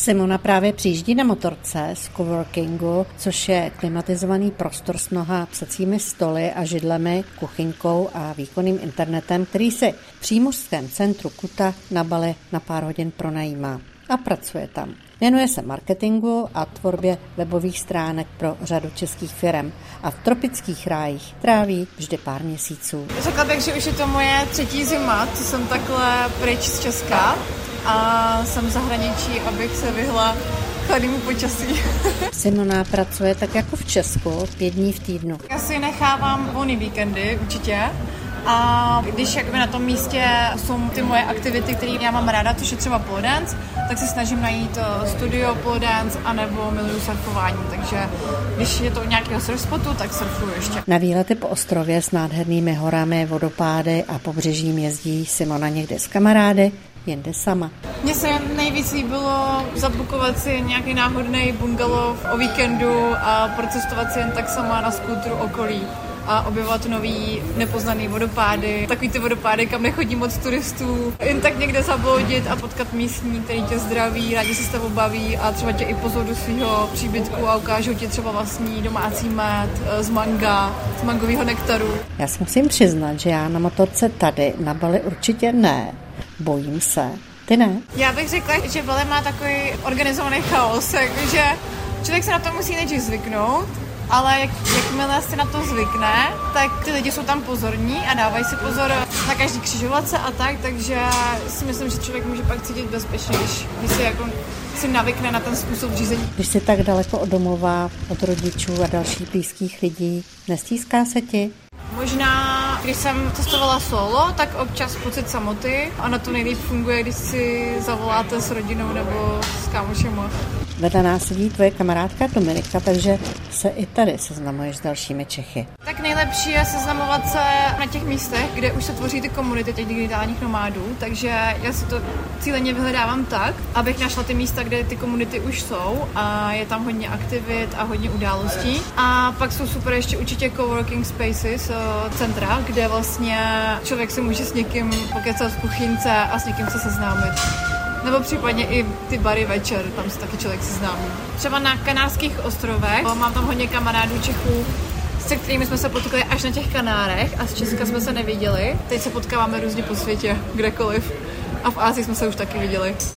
Simona právě přijíždí na motorce z coworkingu, což je klimatizovaný prostor s mnoha psacími stoly a židlemi, kuchyňkou a výkonným internetem, který si v přímořském centru Kuta na Bali na pár hodin pronajímá a pracuje tam. Věnuje se marketingu a tvorbě webových stránek pro řadu českých firm a v tropických rájích tráví vždy pár měsíců. Řekla bych, že už je to moje třetí zima, co jsem takhle pryč z Česka a jsem v zahraničí, abych se vyhla chladnému počasí. Simona pracuje tak jako v Česku, pět dní v týdnu. Já si nechávám volný víkendy určitě, a když jakoby na tom místě jsou ty moje aktivity, které já mám ráda, což je třeba pole dance, tak se snažím najít eh, studio pole dance anebo miluju surfování. Takže když je to nějakého surf spotu, tak surfuju ještě. Na výlety po ostrově s nádhernými horami, vodopády a pobřežím jezdí Simona někde s kamarády, jinde sama. Mně se nejvíc líbilo zabukovat si nějaký náhodný bungalov o víkendu a procestovat si jen tak sama na skútru okolí a objevovat nový nepoznaný vodopády. Takový ty vodopády, kam nechodí moc turistů. Jen tak někde zabloudit a potkat místní, který tě zdraví, rádi se s tebou baví a třeba tě i pozou do svého příbytku a ukážou ti třeba vlastní domácí med eh, z manga, z mangového nektaru. Já si musím přiznat, že já na motorce tady na Bali určitě ne. Bojím se. Ty ne? Já bych řekla, že Bali má takový organizovaný chaos, takže člověk se na to musí nejdřív zvyknout ale jak, jakmile si na to zvykne, tak ty lidi jsou tam pozorní a dávají si pozor na každý křižovatce a tak, takže si myslím, že člověk může pak cítit bezpečně, když, když si jako si navykne na ten způsob řízení. Když jsi tak daleko od domova, od rodičů a dalších blízkých lidí, nestýská se ti? Možná, když jsem cestovala solo, tak občas pocit samoty a na to nejlíp funguje, když si zavoláte s rodinou nebo s kámošema. Vedle nás sedí tvoje kamarádka Dominika, takže se i tady seznamuješ s dalšími Čechy. Tak nejlepší je seznamovat se na těch místech, kde už se tvoří ty komunity těch digitálních nomádů, takže já si to cíleně vyhledávám tak, abych našla ty místa, kde ty komunity už jsou a je tam hodně aktivit a hodně událostí. A pak jsou super ještě určitě coworking spaces, eh, centra, kde vlastně člověk se může s někým pokecat v kuchynce a s někým se seznámit. Nebo případně i ty bary večer, tam se taky člověk seznámí. Třeba na Kanárských ostrovech, mám tam hodně kamarádů Čechů, se kterými jsme se potkali až na těch Kanárech a z Česka jsme se neviděli. Teď se potkáváme různě po světě, kdekoliv. A v Ázii jsme se už taky viděli.